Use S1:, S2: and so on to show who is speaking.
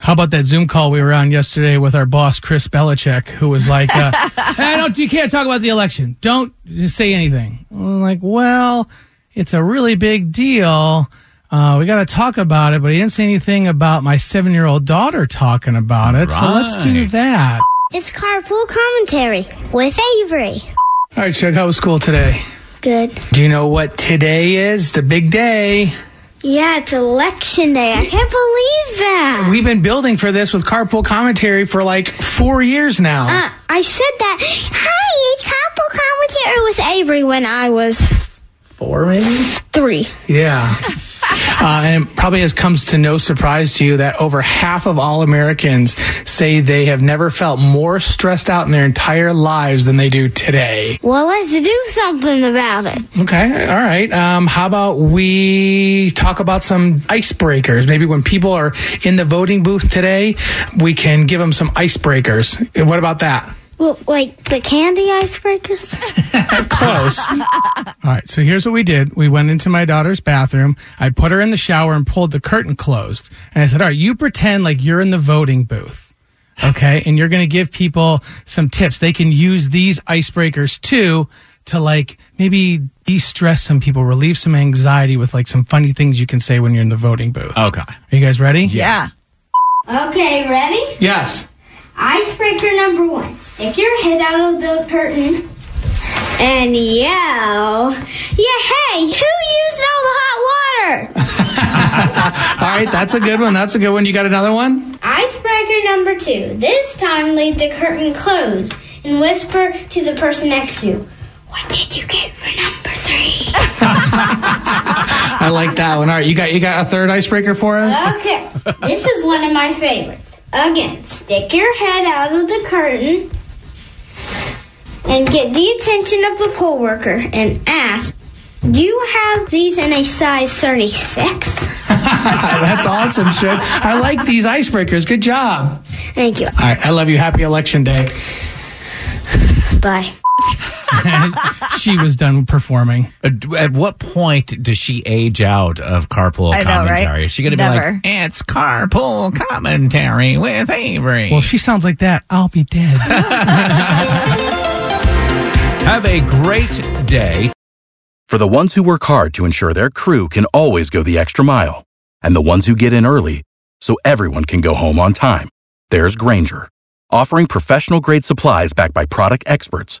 S1: How about that Zoom call we were on yesterday with our boss Chris Belichick, who was like, uh, "I don't, you can't talk about the election. Don't say anything." I'm like, well, it's a really big deal. Uh, we got to talk about it, but he didn't say anything about my seven-year-old daughter talking about it. So let's do that.
S2: It's carpool commentary with Avery.
S1: All right, Chuck, how was school today?
S2: Good.
S1: Do you know what today is? The big day.
S2: Yeah, it's election day. I can't believe that.
S1: We've been building for this with carpool commentary for like four years now.
S2: Uh, I said that. Hi, it's carpool commentary with Avery when I was
S1: four, maybe?
S2: three.
S1: Yeah. uh, and it probably has comes to no surprise to you that over half of all Americans say they have never felt more stressed out in their entire lives than they do today.
S2: Well, let's do something about it.
S1: Okay. All right. Um, how about we talk about some icebreakers? Maybe when people are in the voting booth today, we can give them some icebreakers. What about that?
S2: Well, like the candy icebreakers?
S1: Close. All right. So here's what we did. We went into my daughter's bathroom. I put her in the shower and pulled the curtain closed. And I said, all right, you pretend like you're in the voting booth. Okay. And you're going to give people some tips. They can use these icebreakers too to like maybe de-stress some people, relieve some anxiety with like some funny things you can say when you're in the voting booth.
S3: Okay.
S1: Are you guys ready?
S4: Yeah.
S2: Okay, ready?
S1: Yes.
S2: Icebreaker number one. Stick your head out of the curtain and yell, Yeah, hey, who used all the hot water?
S1: All right. That's a good one. That's a good one. You got another one?
S2: Icebreaker number two. This time leave the curtain closed and whisper to the person next to you. What did you get for number three?
S1: I like that one. All right. You got, you got a third icebreaker for us?
S2: Okay, this is one of my favorites. Again, stick your head out of the curtain and get the attention of the poll worker and ask, Do you have these in a size 36?
S1: That's awesome, Shook. I like these icebreakers. Good job.
S2: Thank you.
S1: All right, I love you. Happy election day.
S2: Bye.
S1: she was done performing.
S3: Uh, at at what point does she age out of carpool
S4: I know, right?
S3: commentary? Is she going to be
S4: Never.
S3: like, it's carpool commentary with Avery?
S1: Well, if she sounds like that, I'll be dead.
S3: Have a great day.
S5: For the ones who work hard to ensure their crew can always go the extra mile, and the ones who get in early so everyone can go home on time, there's Grainger, offering professional grade supplies backed by product experts